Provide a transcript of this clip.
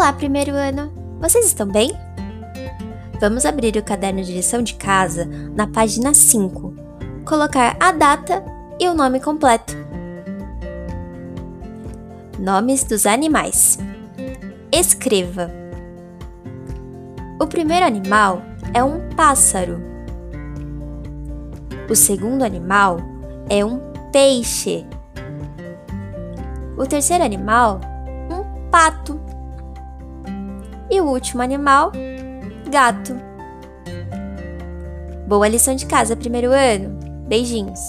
Olá, primeiro ano! Vocês estão bem? Vamos abrir o caderno de lição de casa na página 5, colocar a data e o nome completo. Nomes dos animais. Escreva. O primeiro animal é um pássaro. O segundo animal é um peixe. O terceiro animal, um pato. E o último animal, gato. Boa lição de casa, primeiro ano. Beijinhos.